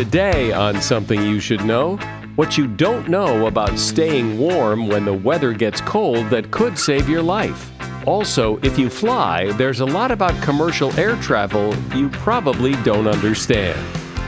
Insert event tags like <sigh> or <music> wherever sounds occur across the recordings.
Today, on Something You Should Know, what you don't know about staying warm when the weather gets cold that could save your life. Also, if you fly, there's a lot about commercial air travel you probably don't understand.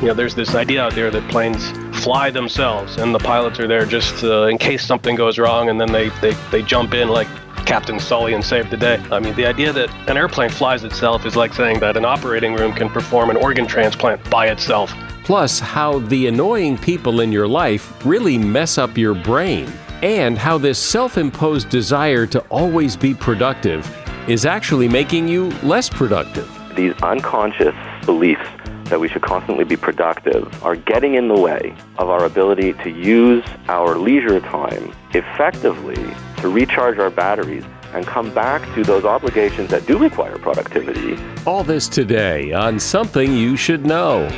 You know, there's this idea out there that planes fly themselves and the pilots are there just uh, in case something goes wrong and then they, they, they jump in like Captain Sully and save the day. I mean, the idea that an airplane flies itself is like saying that an operating room can perform an organ transplant by itself. Plus, how the annoying people in your life really mess up your brain, and how this self imposed desire to always be productive is actually making you less productive. These unconscious beliefs that we should constantly be productive are getting in the way of our ability to use our leisure time effectively to recharge our batteries and come back to those obligations that do require productivity. All this today on Something You Should Know.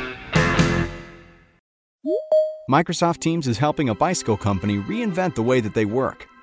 Microsoft Teams is helping a bicycle company reinvent the way that they work.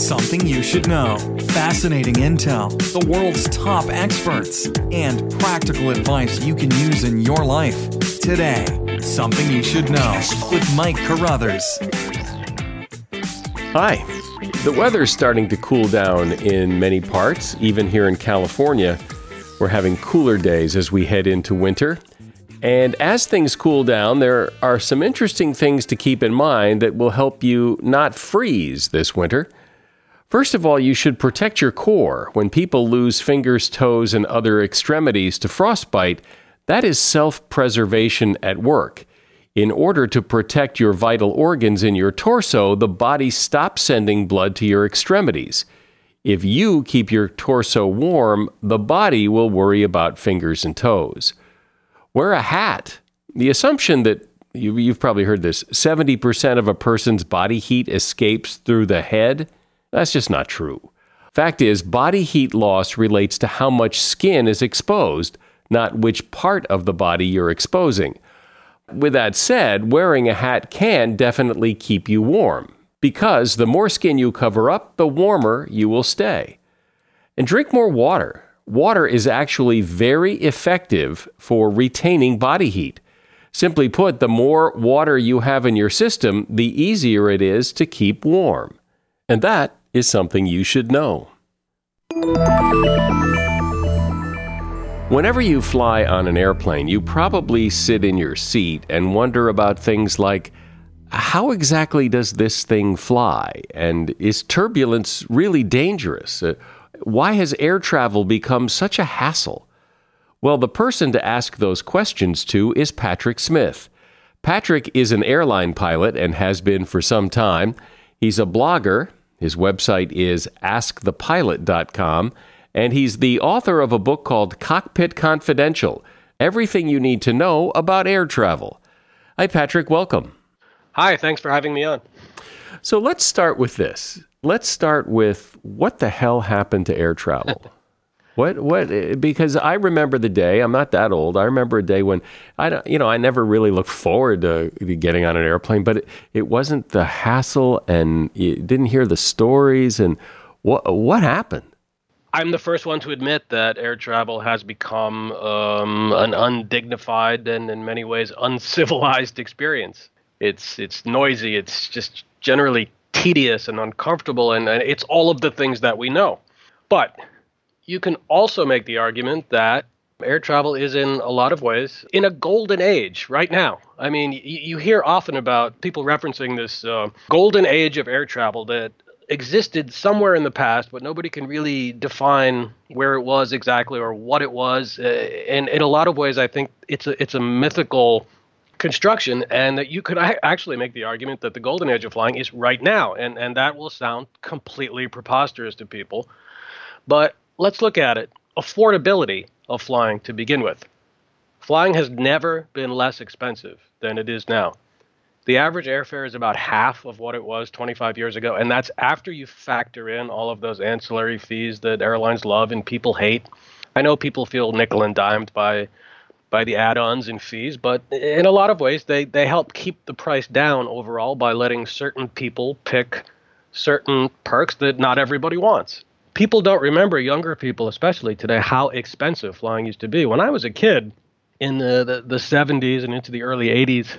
Something you should know. Fascinating intel, the world's top experts, and practical advice you can use in your life. Today, Something You Should Know with Mike Carruthers. Hi. The weather's starting to cool down in many parts, even here in California. We're having cooler days as we head into winter. And as things cool down, there are some interesting things to keep in mind that will help you not freeze this winter. First of all, you should protect your core. When people lose fingers, toes, and other extremities to frostbite, that is self preservation at work. In order to protect your vital organs in your torso, the body stops sending blood to your extremities. If you keep your torso warm, the body will worry about fingers and toes. Wear a hat. The assumption that you, have probably heard this 70% of a person's body heat escapes through the head that's just not true. Fact is, body heat loss relates to how much skin is exposed, not which part of the body you're exposing. With that said, wearing a hat can definitely keep you warm, because the more skin you cover up, the warmer you will stay. And drink more water. Water is actually very effective for retaining body heat. Simply put, the more water you have in your system, the easier it is to keep warm. And that is something you should know. Whenever you fly on an airplane, you probably sit in your seat and wonder about things like how exactly does this thing fly? And is turbulence really dangerous? Uh, why has air travel become such a hassle? Well, the person to ask those questions to is Patrick Smith. Patrick is an airline pilot and has been for some time. He's a blogger his website is askthepilot.com, and he's the author of a book called Cockpit Confidential Everything You Need to Know About Air Travel. Hi, Patrick. Welcome. Hi, thanks for having me on. So let's start with this. Let's start with what the hell happened to air travel? <laughs> What what? Because I remember the day. I'm not that old. I remember a day when I don't. You know, I never really looked forward to getting on an airplane, but it, it wasn't the hassle, and you didn't hear the stories. And what what happened? I'm the first one to admit that air travel has become um, an undignified and, in many ways, uncivilized experience. It's it's noisy. It's just generally tedious and uncomfortable, and, and it's all of the things that we know. But you can also make the argument that air travel is in a lot of ways in a golden age right now. I mean, you, you hear often about people referencing this uh, golden age of air travel that existed somewhere in the past, but nobody can really define where it was exactly or what it was. Uh, and in a lot of ways, I think it's a it's a mythical construction, and that you could actually make the argument that the golden age of flying is right now, and and that will sound completely preposterous to people, but let's look at it. Affordability of flying to begin with. Flying has never been less expensive than it is now. The average airfare is about half of what it was 25 years ago, and that's after you factor in all of those ancillary fees that airlines love and people hate. I know people feel nickel and dimed by by the add-ons and fees, but in a lot of ways they they help keep the price down overall by letting certain people pick certain perks that not everybody wants. People don't remember, younger people especially today, how expensive flying used to be. When I was a kid in the, the, the 70s and into the early 80s,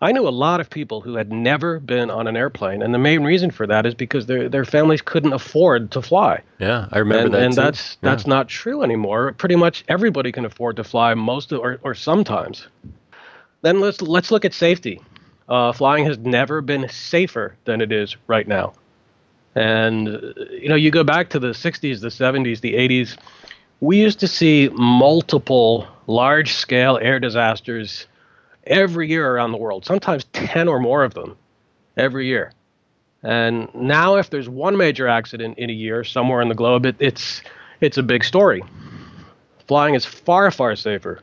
I knew a lot of people who had never been on an airplane, and the main reason for that is because their their families couldn't afford to fly. Yeah, I remember and, that. And too. that's Yeah. that's not true anymore. Pretty much everybody can afford to fly most of, or or sometimes. Then let's let's look at safety. Uh, flying has never been safer than it is right now. And uh, you know, you go back to the 60s, the 70s, the 80s. We used to see multiple large-scale air disasters every year around the world, sometimes 10 or more of them every year. And now, if there's one major accident in a year somewhere in the globe, it, it's it's a big story. Flying is far far safer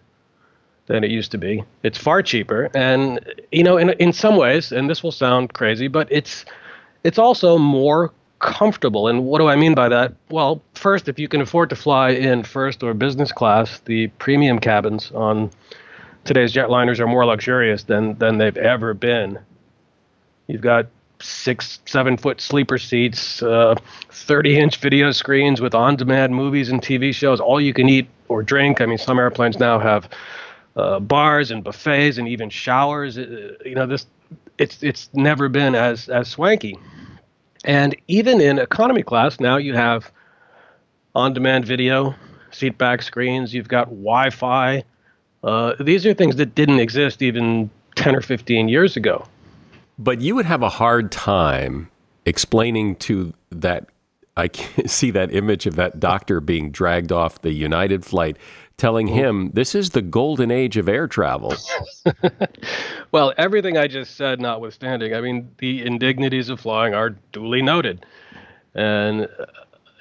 than it used to be. It's far cheaper, and you know, in in some ways, and this will sound crazy, but it's it's also more comfortable. And what do I mean by that? Well, first, if you can afford to fly in first or business class, the premium cabins on today's jetliners are more luxurious than than they've ever been. You've got six, seven foot sleeper seats, uh, 30 inch video screens with on demand movies and TV shows, all you can eat or drink. I mean, some airplanes now have uh, bars and buffets and even showers. Uh, you know, this it's it's never been as as swanky. And even in economy class, now you have on demand video, seat back screens, you've got Wi Fi. Uh, these are things that didn't exist even 10 or 15 years ago. But you would have a hard time explaining to that. I <laughs> see that image of that doctor being dragged off the United flight, telling him this is the golden age of air travel. <laughs> Well, everything I just said notwithstanding, I mean, the indignities of flying are duly noted. And, uh,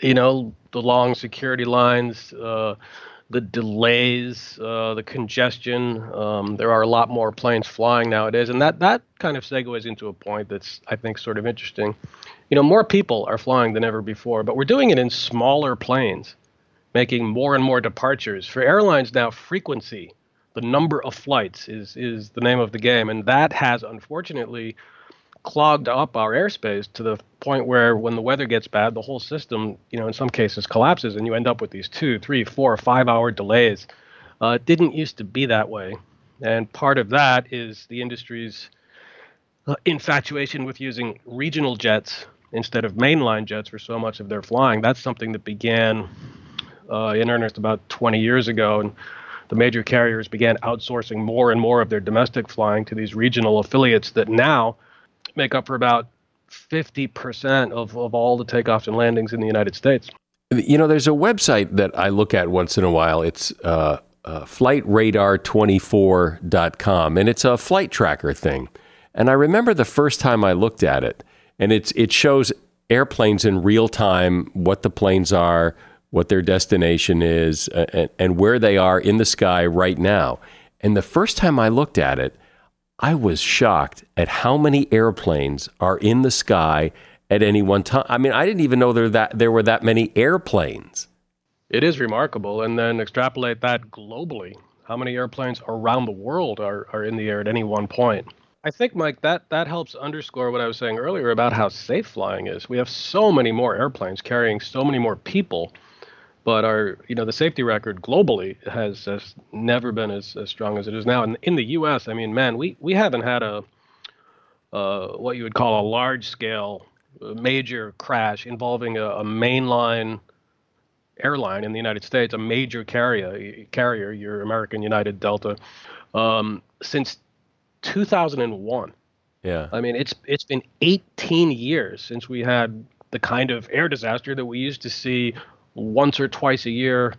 you know, the long security lines, uh, the delays, uh, the congestion. Um, there are a lot more planes flying nowadays. And that, that kind of segues into a point that's, I think, sort of interesting. You know, more people are flying than ever before, but we're doing it in smaller planes, making more and more departures. For airlines now, frequency the number of flights is is the name of the game, and that has unfortunately clogged up our airspace to the point where when the weather gets bad, the whole system, you know, in some cases collapses, and you end up with these two, three, four, five hour delays. Uh, it didn't used to be that way, and part of that is the industry's uh, infatuation with using regional jets instead of mainline jets for so much of their flying. That's something that began uh, in earnest about 20 years ago, and the major carriers began outsourcing more and more of their domestic flying to these regional affiliates that now make up for about 50% of, of all the takeoffs and landings in the United States. You know, there's a website that I look at once in a while. It's uh, uh, flightradar24.com, and it's a flight tracker thing. And I remember the first time I looked at it, and it's it shows airplanes in real time, what the planes are, what their destination is, and, and where they are in the sky right now. And the first time I looked at it, I was shocked at how many airplanes are in the sky at any one time. I mean, I didn't even know there that there were that many airplanes. It is remarkable. And then extrapolate that globally. How many airplanes around the world are, are in the air at any one point? I think, Mike, that, that helps underscore what I was saying earlier about how safe flying is. We have so many more airplanes carrying so many more people, but our you know the safety record globally has, has never been as, as strong as it is now. And in the U.S., I mean, man, we, we haven't had a uh, what you would call a large scale uh, major crash involving a, a mainline airline in the United States, a major carrier, carrier, your American United Delta, um, since 2001. Yeah. I mean, it's it's been 18 years since we had the kind of air disaster that we used to see once or twice a year,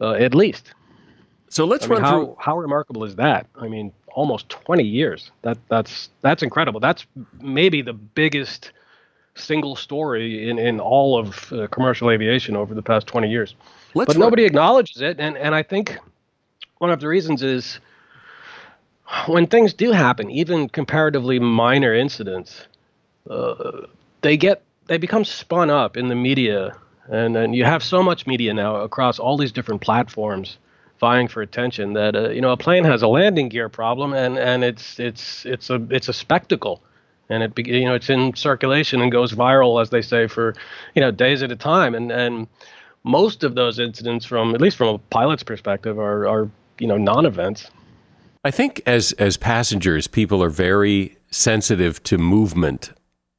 uh, at least. So let's I mean, run how through. how remarkable is that? I mean, almost 20 years. That that's that's incredible. That's maybe the biggest single story in, in all of uh, commercial aviation over the past 20 years. Let's but run- nobody acknowledges it, and and I think one of the reasons is when things do happen, even comparatively minor incidents, uh, they get they become spun up in the media, and and you have so much media now across all these different platforms vying for attention that uh, you know a plane has a landing gear problem, and and it's it's it's a it's a spectacle. And it you know it's in circulation and goes viral as they say for you know days at a time. And and most of those incidents from at least from a pilot's perspective are are you know non-events. I think as as passengers, people are very sensitive to movement,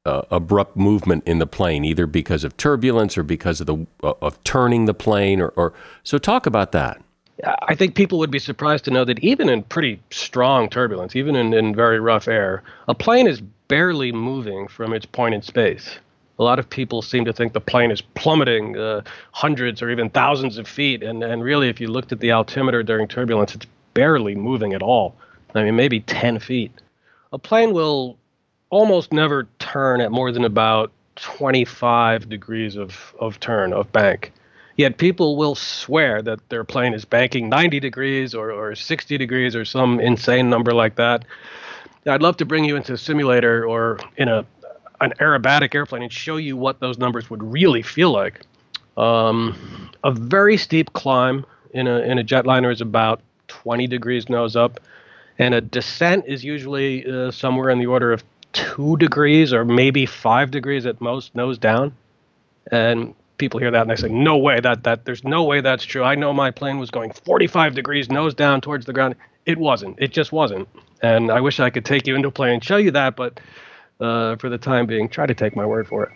uh, abrupt movement in the plane, either because of turbulence or because of the uh, of turning the plane, or, or so. Talk about that. I think people would be surprised to know that even in pretty strong turbulence, even in, in very rough air, a plane is barely moving from its point in space. A lot of people seem to think the plane is plummeting uh, hundreds or even thousands of feet, and, and really, if you looked at the altimeter during turbulence, it's barely moving at all. I mean, maybe 10 feet. A plane will almost never turn at more than about 25 degrees of, of turn, of bank. Yet people will swear that their plane is banking 90 degrees or, or 60 degrees or some insane number like that. I'd love to bring you into a simulator or in a an aerobatic airplane and show you what those numbers would really feel like. Um, a very steep climb in a in a jetliner is about 20 degrees nose up, and a descent is usually uh, somewhere in the order of two degrees or maybe five degrees at most nose down. And people hear that and they say, "No way! That that there's no way that's true." I know my plane was going 45 degrees nose down towards the ground. It wasn't. It just wasn't. And I wish I could take you into a plane and show you that, but uh, for the time being, try to take my word for it.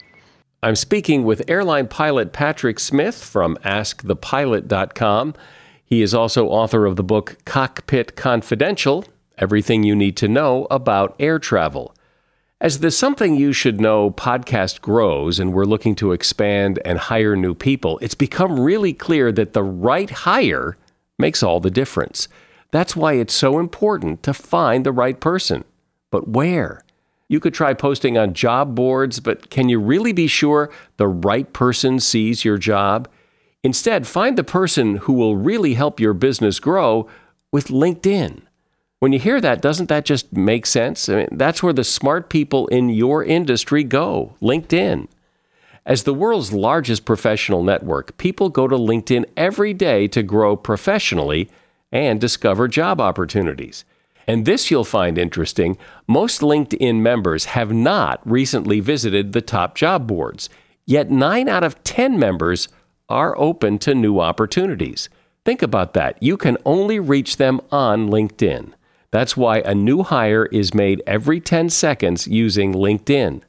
I'm speaking with airline pilot Patrick Smith from AskThePilot.com. He is also author of the book Cockpit Confidential Everything You Need to Know About Air Travel. As the Something You Should Know podcast grows and we're looking to expand and hire new people, it's become really clear that the right hire makes all the difference. That's why it's so important to find the right person. But where? You could try posting on job boards, but can you really be sure the right person sees your job? Instead, find the person who will really help your business grow with LinkedIn. When you hear that, doesn't that just make sense? I mean, that's where the smart people in your industry go LinkedIn. As the world's largest professional network, people go to LinkedIn every day to grow professionally and discover job opportunities. And this you'll find interesting most LinkedIn members have not recently visited the top job boards, yet 9 out of 10 members are open to new opportunities. Think about that. You can only reach them on LinkedIn. That's why a new hire is made every 10 seconds using LinkedIn.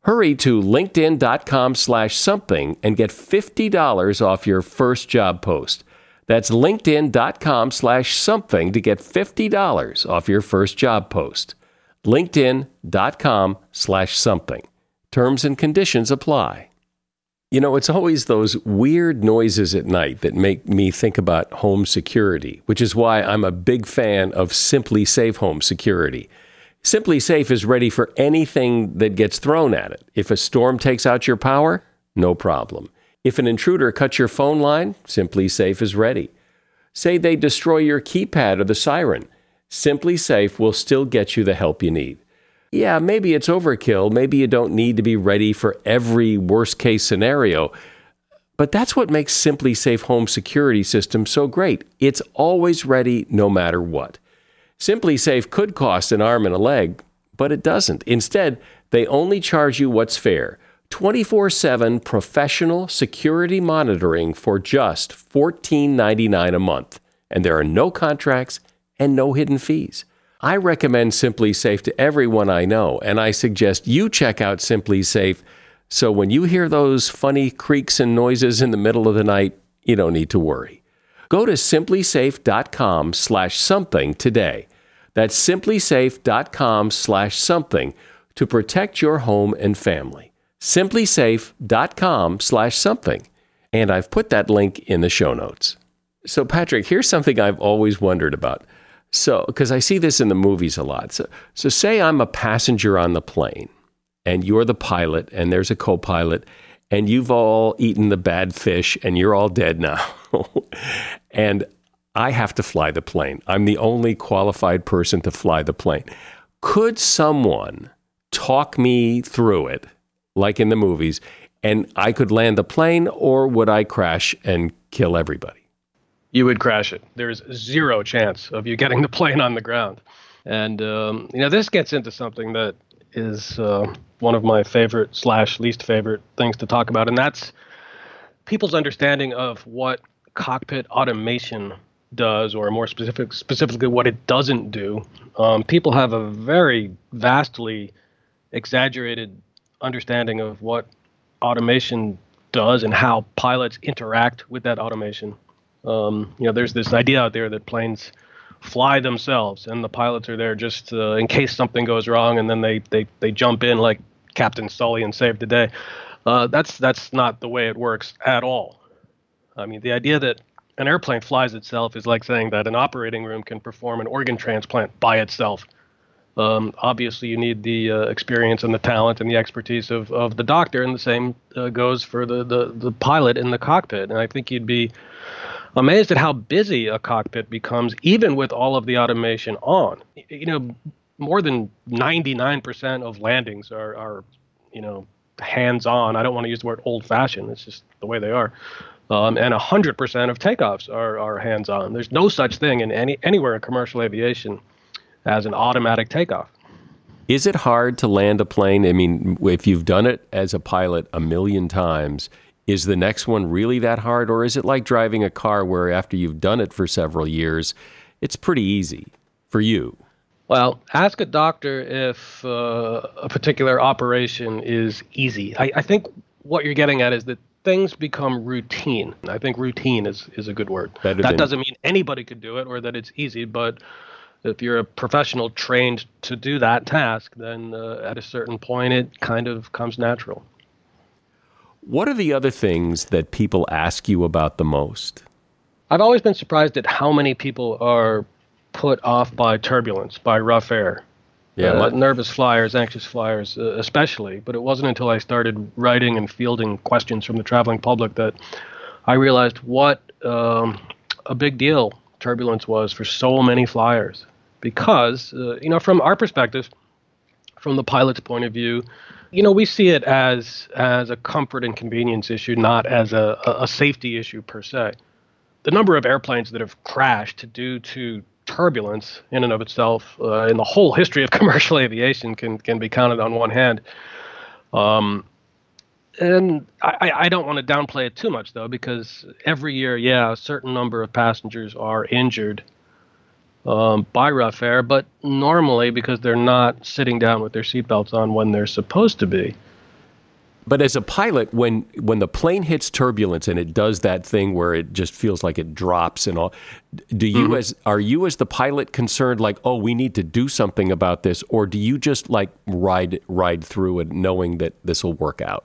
Hurry to linkedin.com slash something and get $50 off your first job post. That's linkedin.com slash something to get $50 off your first job post. linkedin.com slash something. Terms and conditions apply. You know, it's always those weird noises at night that make me think about home security, which is why I'm a big fan of SimpliSafe Home Security. SimpliSafe is ready for anything that gets thrown at it. If a storm takes out your power, no problem. If an intruder cuts your phone line, SimpliSafe is ready. Say they destroy your keypad or the siren, SimpliSafe will still get you the help you need yeah, maybe it's overkill. Maybe you don't need to be ready for every worst case scenario. But that's what makes SimpliSafe Home Security System so great. It's always ready no matter what. SimpliSafe could cost an arm and a leg, but it doesn't. Instead, they only charge you what's fair 24 7 professional security monitoring for just $14.99 a month. And there are no contracts and no hidden fees. I recommend SimpliSafe to everyone I know, and I suggest you check out SimpliSafe. so when you hear those funny creaks and noises in the middle of the night, you don't need to worry. Go to simplisafe.com slash something today. That's simplisafe.com slash something to protect your home and family. simplisafe.com slash something. And I've put that link in the show notes. So, Patrick, here's something I've always wondered about. So, because I see this in the movies a lot. So, so, say I'm a passenger on the plane and you're the pilot and there's a co pilot and you've all eaten the bad fish and you're all dead now. <laughs> and I have to fly the plane. I'm the only qualified person to fly the plane. Could someone talk me through it, like in the movies, and I could land the plane, or would I crash and kill everybody? You would crash it. There's zero chance of you getting the plane on the ground. And um, you know, this gets into something that is uh, one of my favorite slash least favorite things to talk about, and that's people's understanding of what cockpit automation does, or more specific, specifically what it doesn't do. Um, people have a very vastly exaggerated understanding of what automation does and how pilots interact with that automation. Um, you know, there's this idea out there that planes fly themselves, and the pilots are there just uh, in case something goes wrong, and then they they they jump in like Captain Sully and save the day. Uh, that's that's not the way it works at all. I mean, the idea that an airplane flies itself is like saying that an operating room can perform an organ transplant by itself. Um, obviously, you need the uh, experience and the talent and the expertise of, of the doctor, and the same uh, goes for the, the, the pilot in the cockpit. And I think you'd be amazed at how busy a cockpit becomes, even with all of the automation on. You know, more than 99% of landings are, are you know, hands on. I don't want to use the word old fashioned, it's just the way they are. Um, and 100% of takeoffs are, are hands on. There's no such thing in any anywhere in commercial aviation as an automatic takeoff. Is it hard to land a plane? I mean, if you've done it as a pilot a million times, is the next one really that hard? Or is it like driving a car where after you've done it for several years, it's pretty easy for you? Well, ask a doctor if uh, a particular operation is easy. I, I think what you're getting at is that things become routine. I think routine is, is a good word. Better that doesn't mean anybody could do it or that it's easy, but if you're a professional trained to do that task, then uh, at a certain point it kind of comes natural. What are the other things that people ask you about the most? I've always been surprised at how many people are put off by turbulence, by rough air. Yeah, uh, nervous flyers, anxious flyers, uh, especially. But it wasn't until I started writing and fielding questions from the traveling public that I realized what um, a big deal turbulence was for so many flyers because uh, you know from our perspective from the pilot's point of view you know we see it as as a comfort and convenience issue not as a, a safety issue per se. The number of airplanes that have crashed due to turbulence in and of itself uh, in the whole history of <laughs> commercial aviation can can be counted on one hand. Um, and I, I don't want to downplay it too much though because every year yeah a certain number of passengers are injured um, by rough air, but normally because they're not sitting down with their seatbelts on when they're supposed to be. But as a pilot, when when the plane hits turbulence and it does that thing where it just feels like it drops and all, do you mm-hmm. as are you as the pilot concerned like, oh, we need to do something about this, or do you just like ride ride through it knowing that this will work out?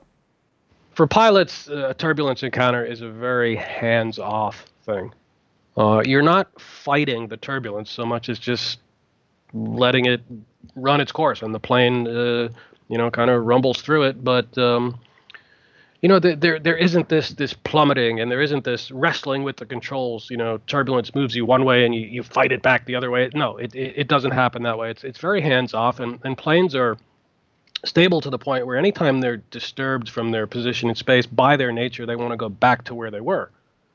For pilots, a turbulence encounter is a very hands off thing. Uh, you're not fighting the turbulence so much as just letting it run its course, and the plane, uh, you know, kind of rumbles through it. But um, you know, the, there there isn't this this plummeting, and there isn't this wrestling with the controls. You know, turbulence moves you one way, and you, you fight it back the other way. No, it, it, it doesn't happen that way. It's it's very hands off, and, and planes are stable to the point where anytime they're disturbed from their position in space by their nature, they want to go back to where they were.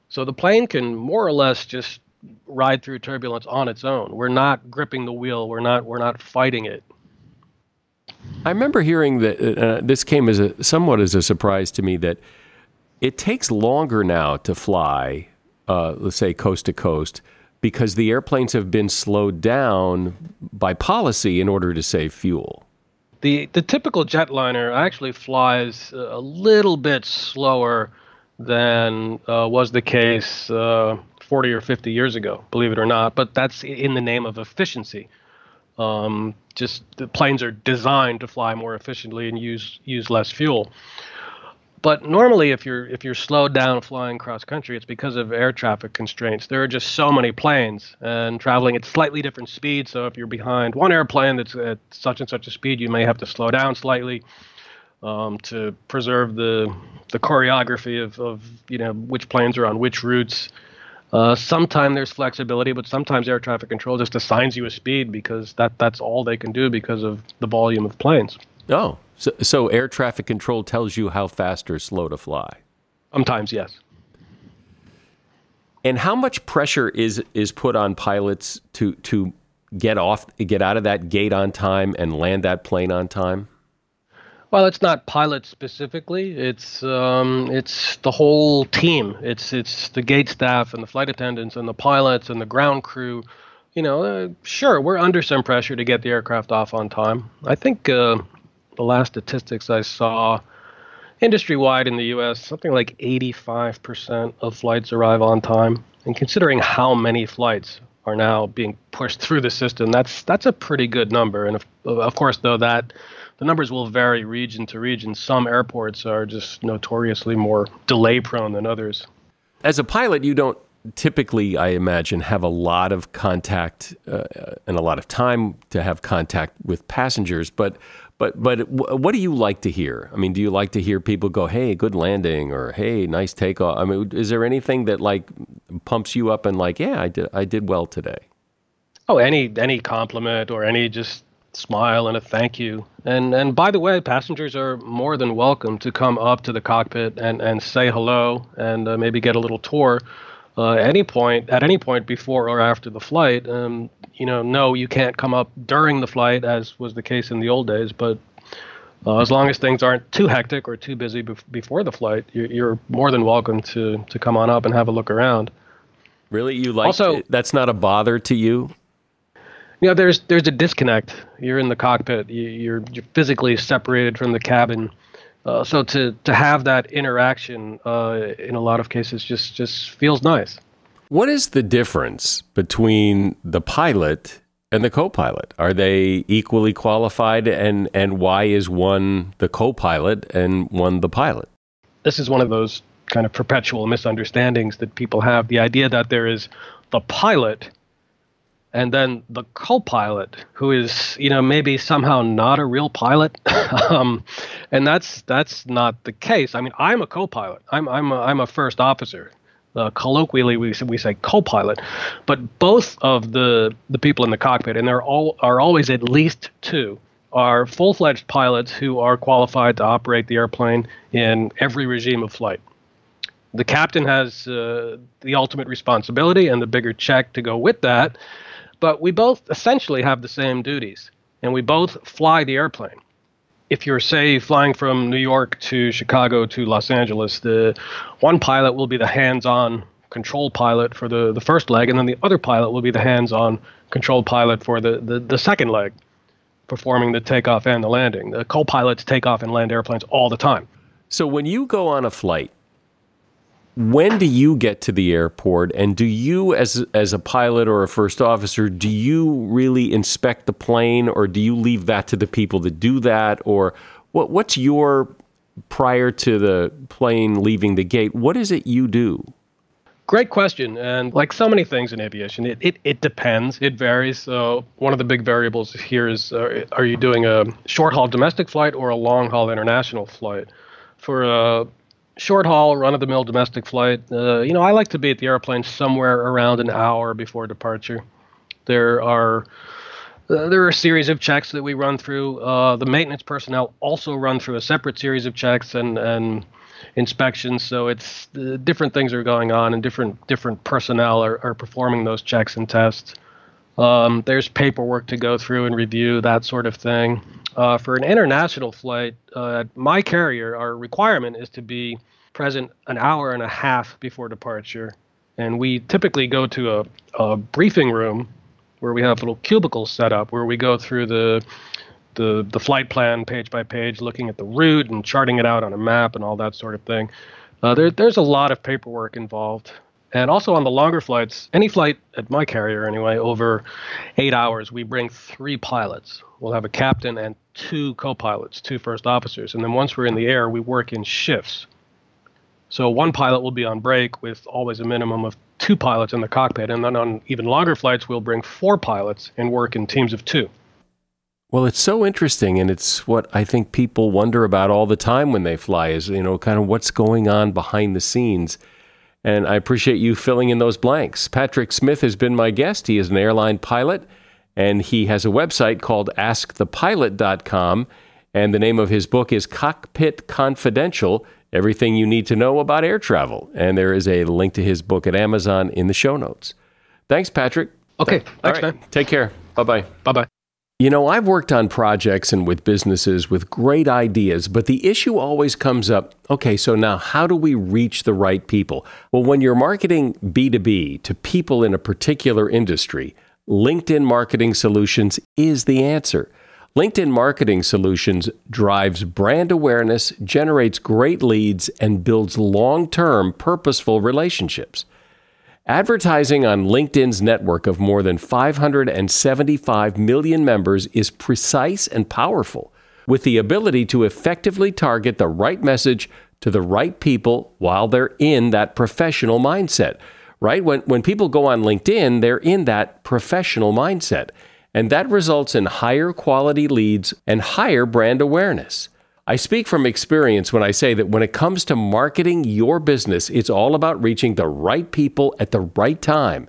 So the plane can more or less just ride through turbulence on its own. We're not gripping the wheel. We're not we're not fighting it. I remember hearing that uh, uh, this came as a somewhat as a surprise to me that it takes longer now to fly, uh, let's say coast to coast, because the airplanes have been slowed down by policy in order to save fuel. The the typical jetliner actually flies a little bit slower than uh, was the case uh, 40 or 50 years ago, believe it or not. But that's in the name of efficiency. Um, just the planes are designed to fly more efficiently and use use less fuel. But normally, if you're if you're slowed down flying cross country, it's because of air traffic constraints. There are just so many planes and traveling at slightly different speeds. So if you're behind one airplane that's at such and such a speed, you may have to slow down slightly um, to preserve the the choreography of, of you know which planes are on which routes. Uh, sometimes there's flexibility, but sometimes air traffic control just assigns you a speed because that that's all they can do because of the volume of planes. Oh, so, so air traffic control tells you how fast or slow to fly. Sometimes, yes. And how much pressure is is put on pilots to to get off, get out of that gate on time and land that plane on time? Well, it's not pilots specifically. It's um, it's the whole team. It's it's the gate staff and the flight attendants and the pilots and the ground crew. You know, uh, sure, we're under some pressure to get the aircraft off on time. I think uh, the last statistics I saw, industry wide in the U.S., something like 85% of flights arrive on time. And considering how many flights are now being pushed through the system, that's that's a pretty good number. And of, of course, though that the numbers will vary region to region. Some airports are just notoriously more delay prone than others. As a pilot, you don't typically, I imagine, have a lot of contact uh, and a lot of time to have contact with passengers. But, but, but, what do you like to hear? I mean, do you like to hear people go, "Hey, good landing," or "Hey, nice takeoff"? I mean, is there anything that like pumps you up and like, "Yeah, I did, I did well today"? Oh, any any compliment or any just smile and a thank you. And and by the way, passengers are more than welcome to come up to the cockpit and, and say hello and uh, maybe get a little tour. Uh, any point at any point before or after the flight. Um, you know, no, you can't come up during the flight, as was the case in the old days. But uh, as long as things aren't too hectic or too busy bef- before the flight, you're, you're, more than welcome to to come on up and have a look around. Really, you like? Also, that's not a bother to you you know there's there's a disconnect. You're in the cockpit. You're you're physically separated from the cabin. Uh, so to to have that interaction uh, in a lot of cases just just feels nice. What is the difference between the pilot and the co-pilot? Are they equally qualified? And and why is one the co-pilot and one the pilot? This is one of those kind of perpetual misunderstandings that people have. The idea that there is the pilot and then the co-pilot who is you know maybe somehow not a real pilot. <laughs> Um, and that's that's not the case. I mean i'm a co-pilot. I'm i'm a, I'm a first officer. Uh, colloquially we, we say co-pilot. But both of the the people in the cockpit and there all are always at least two are full-fledged pilots who are qualified to operate the airplane in every regime of flight. The captain has uh, the ultimate responsibility and the bigger check to go with that but we both essentially have the same duties, and we both fly the airplane. If you're, say, flying from New York to Chicago to Los Angeles, the one pilot will be the hands-on control pilot for the, the first leg, and then the other pilot will be the hands-on control pilot for the, the, the second leg, performing the takeoff and the landing. The co-pilots take off and land airplanes all the time. So when you go on a flight, when do you get to the airport and do you as as a pilot or a first officer do you really inspect the plane or do you leave that to the people that do that or what what's your prior to the plane leaving the gate what is it you do Great question. And like so many things in aviation, it, it, it depends. It varies. So, one of the big variables here is uh, are you doing a short haul domestic flight or a long haul international flight? For a short haul, run of the mill domestic flight, uh, you know, I like to be at the airplane somewhere around an hour before departure. There are uh, there are a series of checks that we run through. Uh, the maintenance personnel also run through a separate series of checks and and inspections. So it's uh, different things are going on, and different different personnel are, are performing those checks and tests. Um, there's paperwork to go through and review that sort of thing. Uh, for an international flight, uh, my carrier, our requirement is to be present an hour and a half before departure. And we typically go to a, a briefing room where we have little cubicles set up where we go through the the the flight plan page by page, looking at the route and charting it out on a map and all that sort of thing. Uh, there, there's a lot of paperwork involved. And also on the longer flights, any flight at my carrier anyway, over eight hours, we bring three pilots. We'll have a captain and two co pilots, two first officers. And then once we're in the air, we work in shifts. So one pilot will be on break with always a minimum of two pilots in the cockpit. And then on even longer flights, we'll bring four pilots and work in teams of two. Well, it's so interesting, and it's what I think people wonder about all the time when they fly is, you know, kind of what's going on behind the scenes and I appreciate you filling in those blanks. Patrick Smith has been my guest. He is an airline pilot, and he has a website called askthepilot.com. And the name of his book is Cockpit Confidential Everything You Need to Know About Air Travel. And there is a link to his book at Amazon in the show notes. Thanks, Patrick. Okay. Thanks, right. man. Take care. Bye bye. Bye bye. You know, I've worked on projects and with businesses with great ideas, but the issue always comes up okay, so now how do we reach the right people? Well, when you're marketing B2B to people in a particular industry, LinkedIn Marketing Solutions is the answer. LinkedIn Marketing Solutions drives brand awareness, generates great leads, and builds long term, purposeful relationships. Advertising on LinkedIn's network of more than 575 million members is precise and powerful, with the ability to effectively target the right message to the right people while they're in that professional mindset. Right? When, when people go on LinkedIn, they're in that professional mindset. And that results in higher quality leads and higher brand awareness. I speak from experience when I say that when it comes to marketing your business, it's all about reaching the right people at the right time.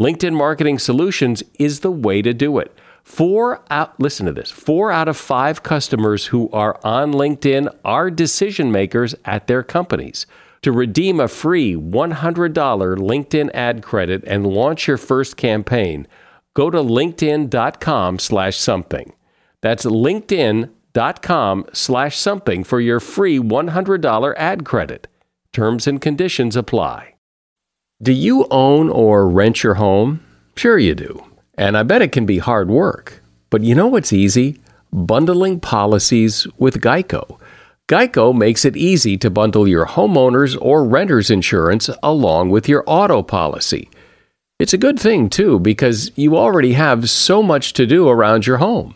LinkedIn Marketing Solutions is the way to do it. Four out, listen to this. Four out of five customers who are on LinkedIn are decision makers at their companies. To redeem a free $100 LinkedIn ad credit and launch your first campaign, go to linkedin.com slash something. That's LinkedIn dot com slash something for your free $100 ad credit. Terms and conditions apply. Do you own or rent your home? Sure you do. And I bet it can be hard work. But you know what's easy? Bundling policies with Geico. Geico makes it easy to bundle your homeowner's or renter's insurance along with your auto policy. It's a good thing, too, because you already have so much to do around your home.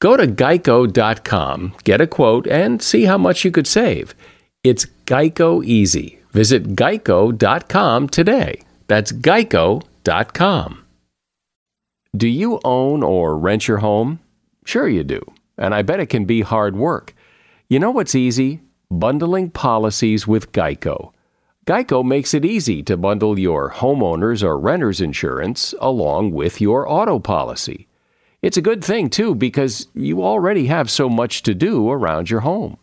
Go to geico.com, get a quote, and see how much you could save. It's Geico Easy. Visit geico.com today. That's geico.com. Do you own or rent your home? Sure, you do. And I bet it can be hard work. You know what's easy? Bundling policies with Geico. Geico makes it easy to bundle your homeowner's or renter's insurance along with your auto policy. It's a good thing, too, because you already have so much to do around your home.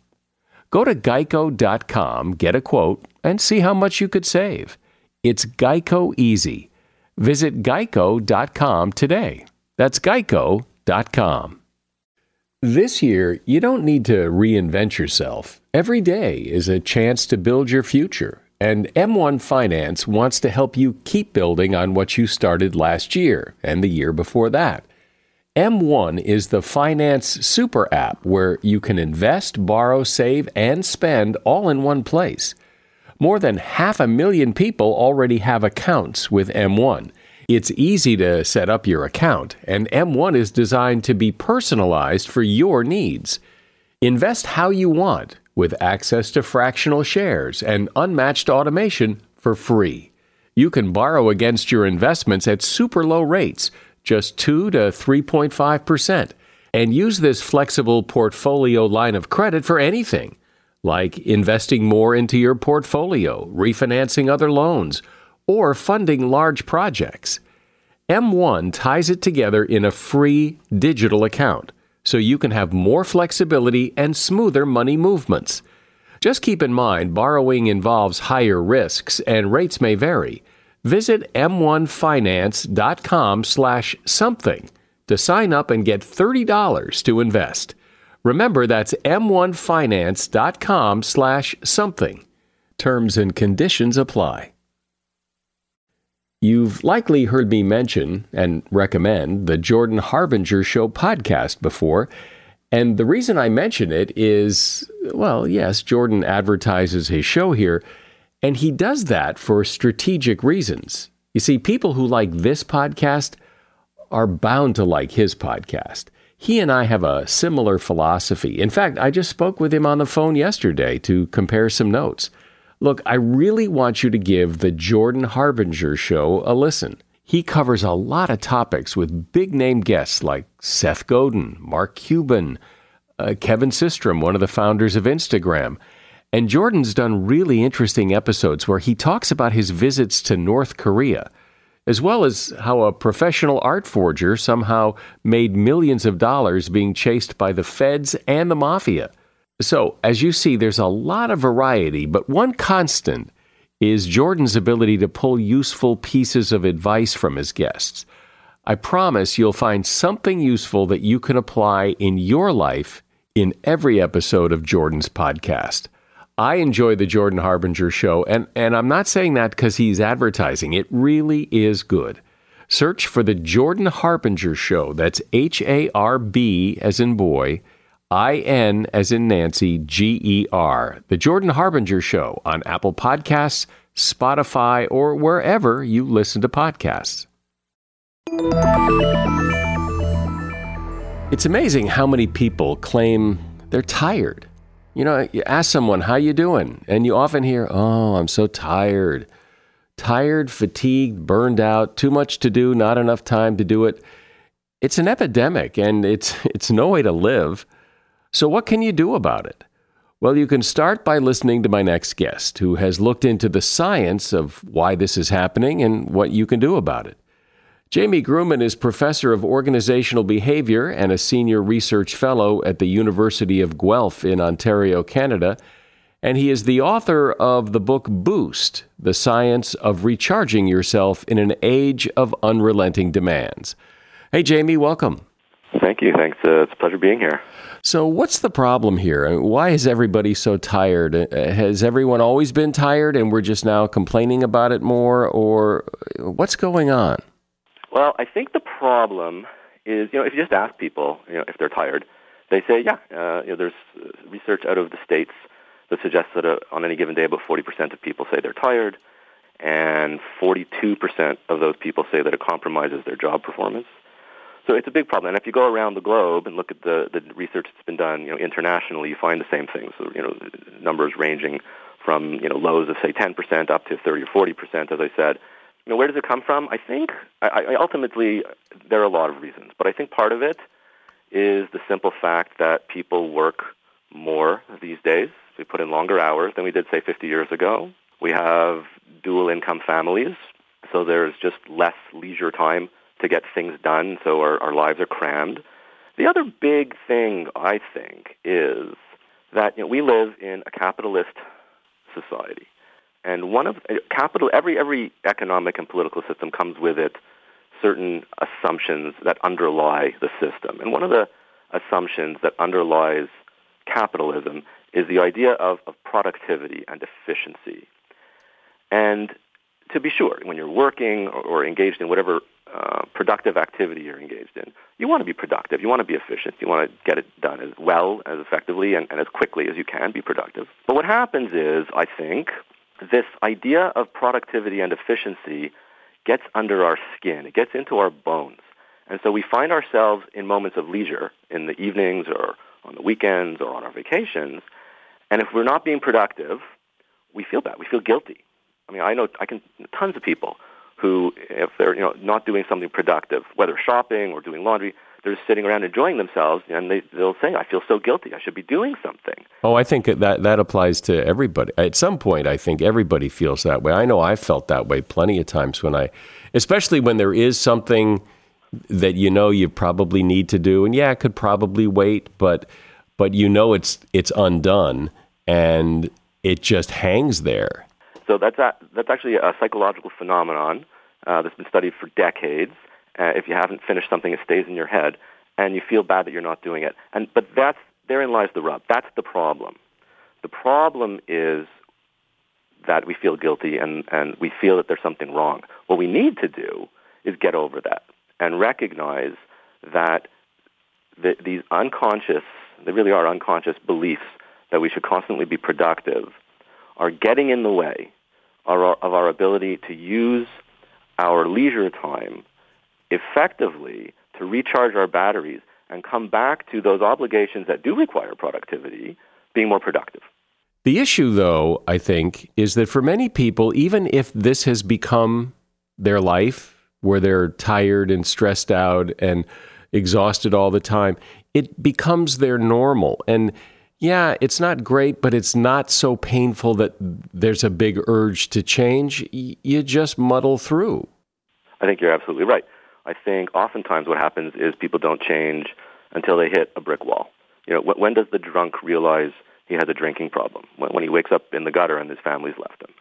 Go to geico.com, get a quote, and see how much you could save. It's Geico Easy. Visit geico.com today. That's geico.com. This year, you don't need to reinvent yourself. Every day is a chance to build your future, and M1 Finance wants to help you keep building on what you started last year and the year before that. M1 is the finance super app where you can invest, borrow, save, and spend all in one place. More than half a million people already have accounts with M1. It's easy to set up your account, and M1 is designed to be personalized for your needs. Invest how you want with access to fractional shares and unmatched automation for free. You can borrow against your investments at super low rates just 2 to 3.5%, and use this flexible portfolio line of credit for anything, like investing more into your portfolio, refinancing other loans, or funding large projects. M1 ties it together in a free digital account so you can have more flexibility and smoother money movements. Just keep in mind borrowing involves higher risks and rates may vary. Visit m1finance.com slash something to sign up and get $30 to invest. Remember, that's m1finance.com slash something. Terms and conditions apply. You've likely heard me mention and recommend the Jordan Harbinger Show podcast before. And the reason I mention it is, well, yes, Jordan advertises his show here, and he does that for strategic reasons. You see, people who like this podcast are bound to like his podcast. He and I have a similar philosophy. In fact, I just spoke with him on the phone yesterday to compare some notes. Look, I really want you to give the Jordan Harbinger show a listen. He covers a lot of topics with big name guests like Seth Godin, Mark Cuban, uh, Kevin Systrom, one of the founders of Instagram. And Jordan's done really interesting episodes where he talks about his visits to North Korea, as well as how a professional art forger somehow made millions of dollars being chased by the feds and the mafia. So, as you see, there's a lot of variety, but one constant is Jordan's ability to pull useful pieces of advice from his guests. I promise you'll find something useful that you can apply in your life in every episode of Jordan's podcast. I enjoy the Jordan Harbinger show, and, and I'm not saying that because he's advertising. It really is good. Search for the Jordan Harbinger show. That's H A R B as in boy, I N as in Nancy, G E R. The Jordan Harbinger show on Apple Podcasts, Spotify, or wherever you listen to podcasts. It's amazing how many people claim they're tired. You know, you ask someone, how you doing? And you often hear, oh, I'm so tired. Tired, fatigued, burned out, too much to do, not enough time to do it. It's an epidemic and it's, <laughs> it's no way to live. So, what can you do about it? Well, you can start by listening to my next guest, who has looked into the science of why this is happening and what you can do about it. Jamie Gruman is professor of organizational behavior and a senior research fellow at the University of Guelph in Ontario, Canada. And he is the author of the book Boost The Science of Recharging Yourself in an Age of Unrelenting Demands. Hey, Jamie, welcome. Thank you. Thanks. Uh, it's a pleasure being here. So, what's the problem here? Why is everybody so tired? Uh, has everyone always been tired and we're just now complaining about it more, or what's going on? Well, I think the problem is, you know, if you just ask people, you know, if they're tired, they say, yeah, uh, you know, there's uh, research out of the states that suggests that uh, on any given day, about 40% of people say they're tired, and 42% of those people say that it compromises their job performance. So it's a big problem. And if you go around the globe and look at the, the research that's been done, you know, internationally, you find the same things. So, you know, numbers ranging from, you know, lows of, say, 10% up to 30 or 40%, as I said. You know, where does it come from? I think I, I ultimately there are a lot of reasons, but I think part of it is the simple fact that people work more these days. We put in longer hours than we did, say, 50 years ago. We have dual income families, so there's just less leisure time to get things done, so our, our lives are crammed. The other big thing, I think, is that you know, we live in a capitalist society. And one of uh, capital, every every economic and political system comes with it certain assumptions that underlie the system. And one of the assumptions that underlies capitalism is the idea of, of productivity and efficiency. And to be sure, when you're working or, or engaged in whatever uh, productive activity you're engaged in, you want to be productive. You want to be efficient. You want to get it done as well, as effectively, and, and as quickly as you can be productive. But what happens is, I think, this idea of productivity and efficiency gets under our skin. It gets into our bones. And so we find ourselves in moments of leisure in the evenings or on the weekends or on our vacations. And if we're not being productive, we feel bad. We feel guilty. I mean, I know I can tons of people who, if they're you know not doing something productive, whether shopping or doing laundry, they're sitting around enjoying themselves, and they they'll say, "I feel so guilty. I should be doing something." Oh, I think that that applies to everybody. At some point, I think everybody feels that way. I know I felt that way plenty of times when I, especially when there is something that you know you probably need to do, and yeah, it could probably wait, but but you know it's it's undone, and it just hangs there. So that's a, that's actually a psychological phenomenon uh, that's been studied for decades uh, if you haven't finished something, it stays in your head, and you feel bad that you're not doing it. And but that's therein lies the rub. That's the problem. The problem is that we feel guilty and, and we feel that there's something wrong. What we need to do is get over that and recognize that the, these unconscious, they really are unconscious beliefs that we should constantly be productive are getting in the way of our, of our ability to use our leisure time effectively to recharge our batteries and come back to those obligations that do require productivity, being more productive. The issue, though, I think, is that for many people, even if this has become their life, where they're tired and stressed out and exhausted all the time, it becomes their normal. And yeah, it's not great, but it's not so painful that there's a big urge to change. You just muddle through. I think you're absolutely right. I think oftentimes what happens is people don't change until they hit a brick wall. You know, when does the drunk realize he has a drinking problem? When he wakes up in the gutter and his family's left him.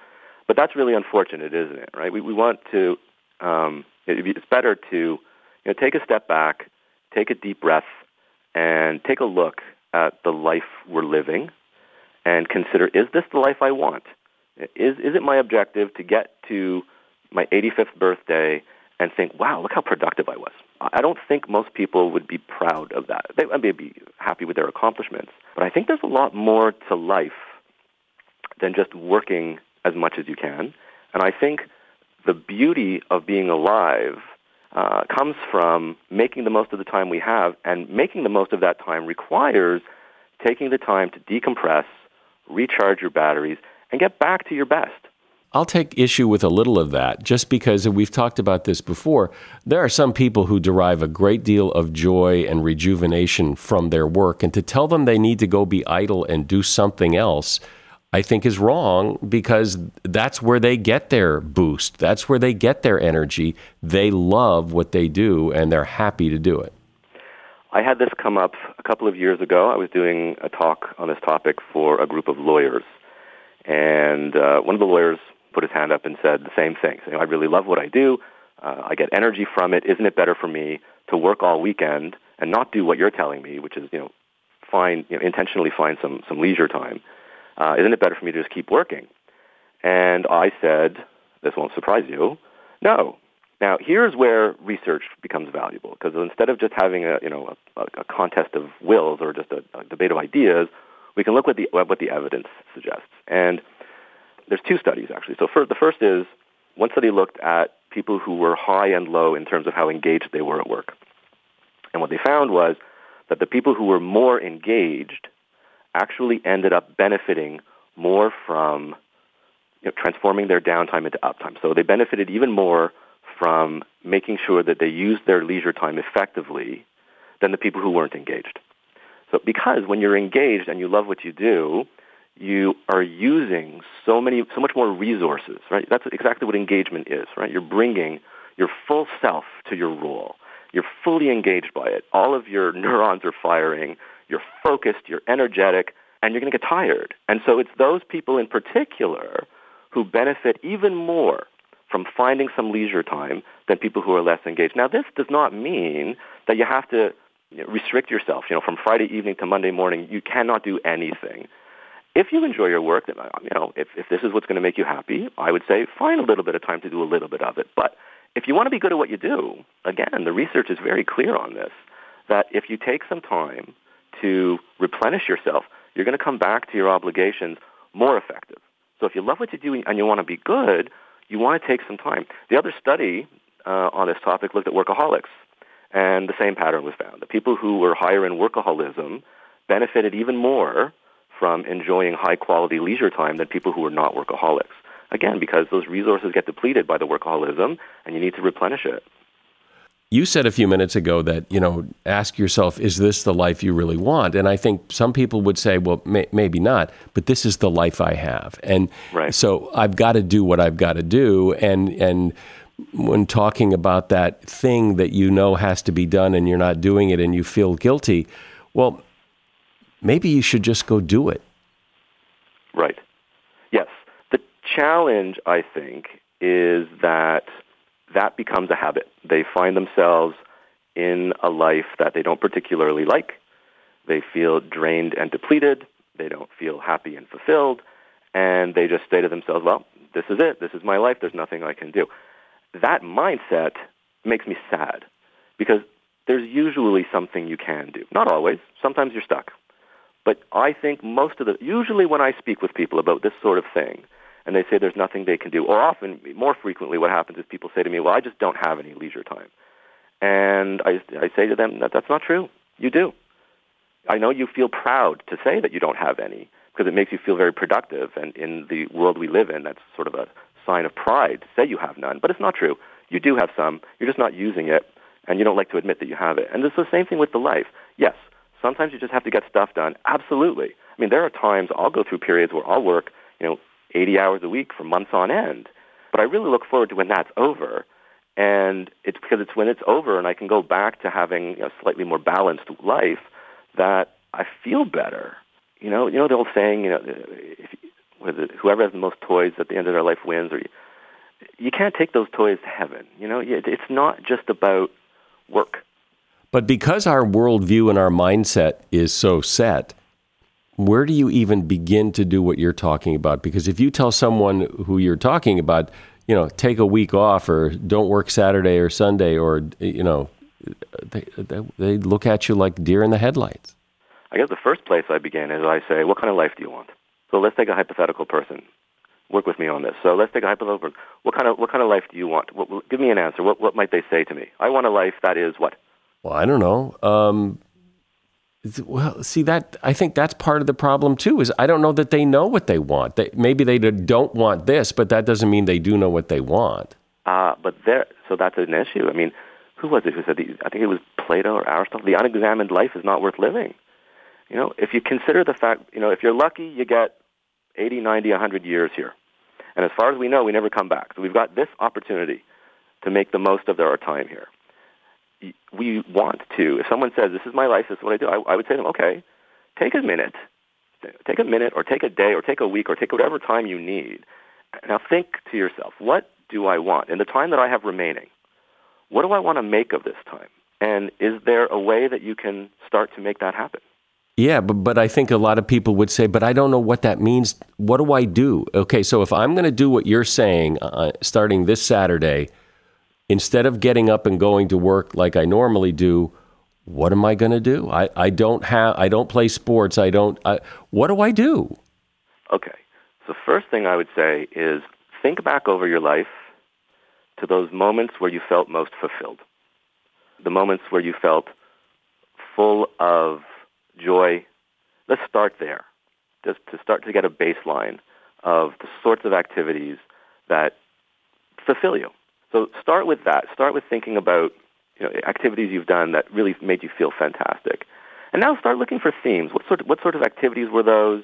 But that's really unfortunate, isn't it? Right? We we want to. Um, it, it's better to you know take a step back, take a deep breath, and take a look at the life we're living and consider, is this the life I want? Is, is it my objective to get to my 85th birthday and think, wow, look how productive I was? I don't think most people would be proud of that. They may be happy with their accomplishments, but I think there's a lot more to life than just working as much as you can. And I think the beauty of being alive uh, comes from making the most of the time we have, and making the most of that time requires taking the time to decompress, recharge your batteries, and get back to your best. I'll take issue with a little of that just because we've talked about this before. There are some people who derive a great deal of joy and rejuvenation from their work, and to tell them they need to go be idle and do something else I think is wrong because that's where they get their boost. That's where they get their energy. They love what they do and they're happy to do it. I had this come up a couple of years ago. I was doing a talk on this topic for a group of lawyers. And uh, one of the lawyers put his hand up and said the same thing, I really love what I do. Uh, I get energy from it. Isn't it better for me to work all weekend and not do what you're telling me, which is, you know, find, you know, intentionally find some, some leisure time uh, isn't it better for me to just keep working? And I said, this won't surprise you, no. Now, here's where research becomes valuable, because instead of just having a, you know, a, a contest of wills or just a, a, debate of ideas, we can look at the, what the evidence suggests. And there's two studies, actually. So for, the first is, one study looked at people who were high and low in terms of how engaged they were at work. And what they found was that the people who were more engaged actually ended up benefiting more from you know, transforming their downtime into uptime. So they benefited even more from making sure that they used their leisure time effectively than the people who weren't engaged. So because when you're engaged and you love what you do, you are using so many, so much more resources, right? That's exactly what engagement is, right? You're bringing your full self to your role. You're fully engaged by it. All of your <laughs> neurons are firing you're focused, you're energetic, and you're going to get tired. And so it's those people in particular who benefit even more from finding some leisure time than people who are less engaged. Now, this does not mean that you have to restrict yourself. You know, from Friday evening to Monday morning, you cannot do anything. If you enjoy your work, you know, if, if this is what's going to make you happy, I would say find a little bit of time to do a little bit of it. But if you want to be good at what you do, again, the research is very clear on this, that if you take some time to replenish yourself, you're going to come back to your obligations more effective. So if you love what you do and you want to be good, you want to take some time. The other study uh, on this topic looked at workaholics, and the same pattern was found. The people who were higher in workaholism benefited even more from enjoying high-quality leisure time than people who are not workaholics. Again, because those resources get depleted by the workaholism, and you need to replenish it. You said a few minutes ago that, you know, ask yourself, is this the life you really want? And I think some people would say, well, may, maybe not, but this is the life I have. And right. so I've got to do what I've got to do. And, and, when talking about that thing that you know has to be done and you're not doing it and you feel guilty, well, maybe you should just go do it. Right. Yes. The challenge, I think, is that that becomes a habit. They find themselves in a life that they don't particularly like. They feel drained and depleted. They don't feel happy and fulfilled. And they just say to themselves, well, this is it. This is my life. There's nothing I can do. That mindset makes me sad because there's usually something you can do. Not always. Sometimes you're stuck. But I think most of the, usually when I speak with people about this sort of thing, and they say there's nothing they can do. Or often, more frequently, what happens is people say to me, well, I just don't have any leisure time. And I, I say to them that that's not true. You do. I know you feel proud to say that you don't have any because it makes you feel very productive. And in the world we live in, that's sort of a sign of pride to say you have none. But it's not true. You do have some. You're just not using it, and you don't like to admit that you have it. And it's the same thing with the life. Yes, sometimes you just have to get stuff done. Absolutely. I mean, there are times I'll go through periods where I'll work, you know, 80 hours a week for months on end. But I really look forward to when that's over. And it's because it's when it's over and I can go back to having a slightly more balanced life that I feel better. You know, you know the old saying, you know, if, it, whoever has the most toys at the end of their life wins, or you, you can't take those toys to heaven. You know, it's not just about work. But because our worldview and our mindset is so set, where do you even begin to do what you're talking about? Because if you tell someone who you're talking about, you know, take a week off or don't work Saturday or Sunday, or you know, they, they, they look at you like deer in the headlights. I guess the first place I begin is I say, what kind of life do you want? So let's take a hypothetical person. Work with me on this. So let's take a hypothetical. What kind of what kind of life do you want? What, give me an answer. What what might they say to me? I want a life that is what? Well, I don't know. Um, well, see that I think that's part of the problem too. Is I don't know that they know what they want. They, maybe they don't want this, but that doesn't mean they do know what they want. Uh, but there, so that's an issue. I mean, who was it who said? The, I think it was Plato or Aristotle. The unexamined life is not worth living. You know, if you consider the fact, you know, if you're lucky, you get 80, 90, 100 years here. And as far as we know, we never come back. So we've got this opportunity to make the most of our time here. We want to, if someone says, this is my life, this is what I do, I, I would say to them, okay, take a minute. Take a minute or take a day or take a week or take whatever time you need. Now think to yourself, what do I want? In the time that I have remaining, what do I want to make of this time? And is there a way that you can start to make that happen? Yeah, but, but I think a lot of people would say, but I don't know what that means. What do I do? Okay, so if I'm going to do what you're saying uh, starting this Saturday, instead of getting up and going to work like I normally do, what am I going to do? I, I don't have I don't play sports. I don't. I, what do I do? Okay, so first thing I would say is think back over your life to those moments where you felt most fulfilled, the moments where you felt full of joy. Let's start there, just to start to get a baseline of the sorts of activities that fulfill you. So start with that. Start with thinking about you know, activities you've done that really made you feel fantastic. And now start looking for themes. What sort of, what sort of activities were those?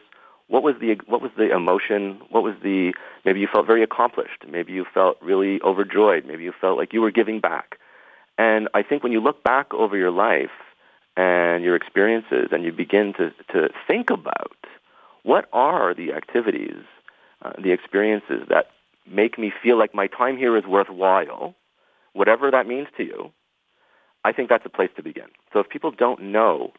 What was the what was the emotion? What was the maybe you felt very accomplished. Maybe you felt really overjoyed. Maybe you felt like you were giving back. And I think when you look back over your life, and your experiences, and you begin to, to think about what are the activities, uh, the experiences that make me feel like my time here is worthwhile, whatever that means to you, I think that's a place to begin. So if people don't know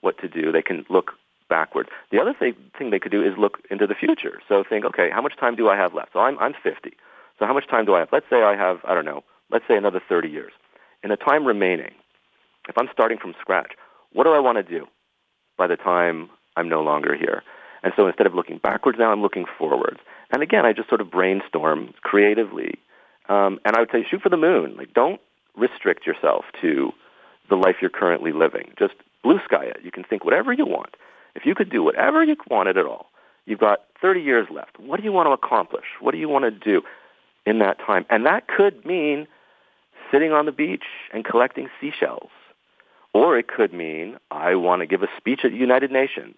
what to do, they can look backward. The other thing, thing they could do is look into the future. So think, okay, how much time do I have left? So I'm, I'm 50. So how much time do I have? Let's say I have, I don't know, let's say another 30 years. In the time remaining, if I'm starting from scratch, what do I want to do by the time I'm no longer here? And so instead of looking backwards now, I'm looking forwards. And again, I just sort of brainstorm creatively. Um, and I would say shoot for the moon. Like don't restrict yourself to the life you're currently living. Just blue sky it. You can think whatever you want. If you could do whatever you wanted at all, you've got 30 years left. What do you want to accomplish? What do you want to do in that time? And that could mean sitting on the beach and collecting seashells or it could mean I want to give a speech at the United Nations.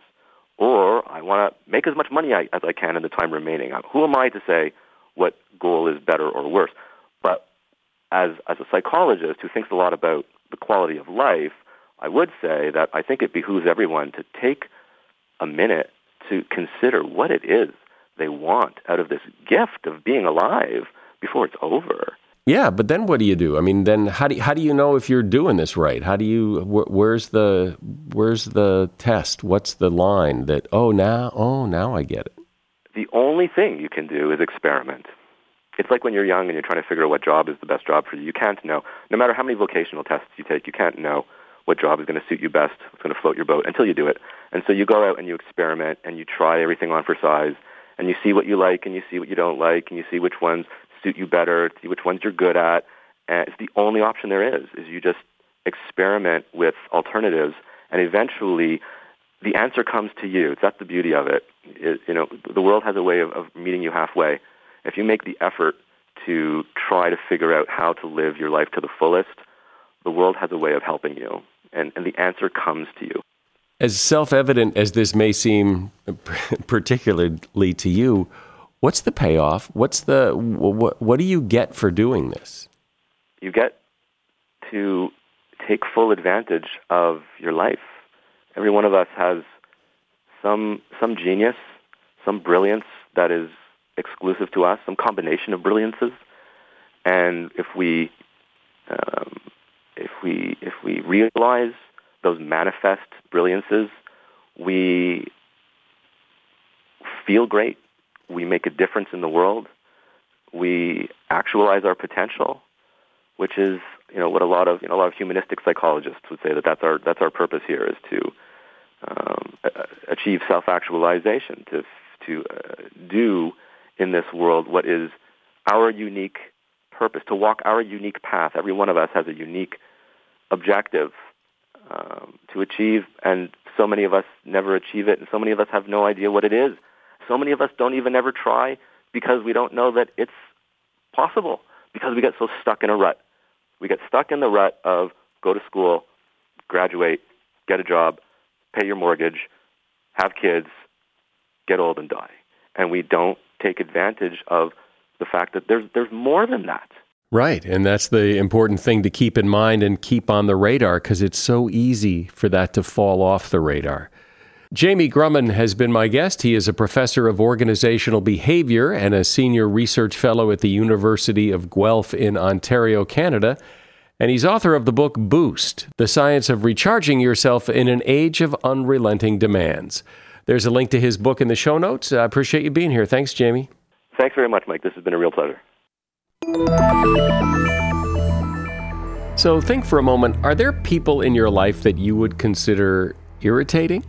Or I want to make as much money as I can in the time remaining. Uh, who am I to say what goal is better or worse? But as, as a psychologist who thinks a lot about the quality of life, I would say that I think it behooves everyone to take a minute to consider what it is they want out of this gift of being alive before it's over. Yeah, but then what do you do? I mean, then how do you, how do you know if you're doing this right? How do you wh- where's the where's the test? What's the line that oh now oh now I get it? The only thing you can do is experiment. It's like when you're young and you're trying to figure out what job is the best job for you. You can't know. No matter how many vocational tests you take, you can't know what job is going to suit you best, what's going to float your boat until you do it. And so you go out and you experiment and you try everything on for size and you see what you like and you see what you don't like and you see which ones suit you better, see which ones you're good at. And it's the only option there is, is you just experiment with alternatives and eventually the answer comes to you. That's the beauty of it. it you know, the world has a way of, of meeting you halfway. If you make the effort to try to figure out how to live your life to the fullest, the world has a way of helping you. And, and the answer comes to you. As self evident as this may seem, <laughs> particularly to you, what's the payoff? What's the what, what do you get for doing this? You get to take full advantage of your life. Every one of us has some some genius, some brilliance that is exclusive to us, some combination of brilliances, and if we um, if we if we realize those manifest brilliances, we feel great. We make a difference in the world. We actualize our potential, which is you know what a lot of you know a lot of humanistic psychologists would say that that's our that's our purpose here is to um, achieve self-actualization to to uh, do in this world what is our unique purpose to walk our unique path. Every one of us has a unique objective um, to achieve, and so many of us never achieve it, and so many of us have no idea what it is. So many of us don't even ever try because we don't know that it's possible because we get so stuck in a rut. We get stuck in the rut of go to school, graduate, get a job, pay your mortgage, have kids, get old and die. And we don't take advantage of the fact that there's there's more than that. Right, and that's the important thing to keep in mind and keep on the radar because it's so easy for that to fall off the radar. Jamie Gruman has been my guest. He is a professor of organizational behavior and a senior research fellow at the University of Guelph in Ontario, Canada. And he's author of the book Boost The Science of Recharging Yourself in an Age of Unrelenting Demands. There's a link to his book in the show notes. I appreciate you being here. Thanks, Jamie. Thanks very much, Mike. This has been a real pleasure. So think for a moment are there people in your life that you would consider irritating?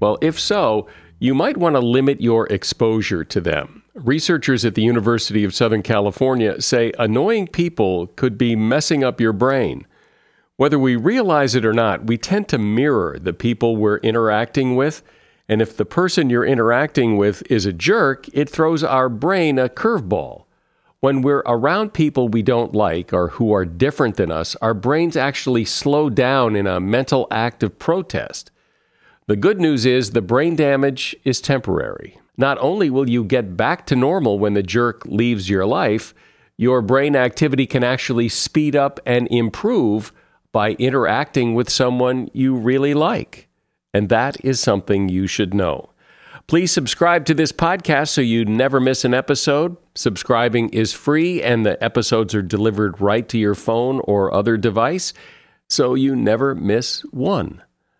Well, if so, you might want to limit your exposure to them. Researchers at the University of Southern California say annoying people could be messing up your brain. Whether we realize it or not, we tend to mirror the people we're interacting with. And if the person you're interacting with is a jerk, it throws our brain a curveball. When we're around people we don't like or who are different than us, our brains actually slow down in a mental act of protest. The good news is the brain damage is temporary. Not only will you get back to normal when the jerk leaves your life, your brain activity can actually speed up and improve by interacting with someone you really like. And that is something you should know. Please subscribe to this podcast so you never miss an episode. Subscribing is free and the episodes are delivered right to your phone or other device, so you never miss one.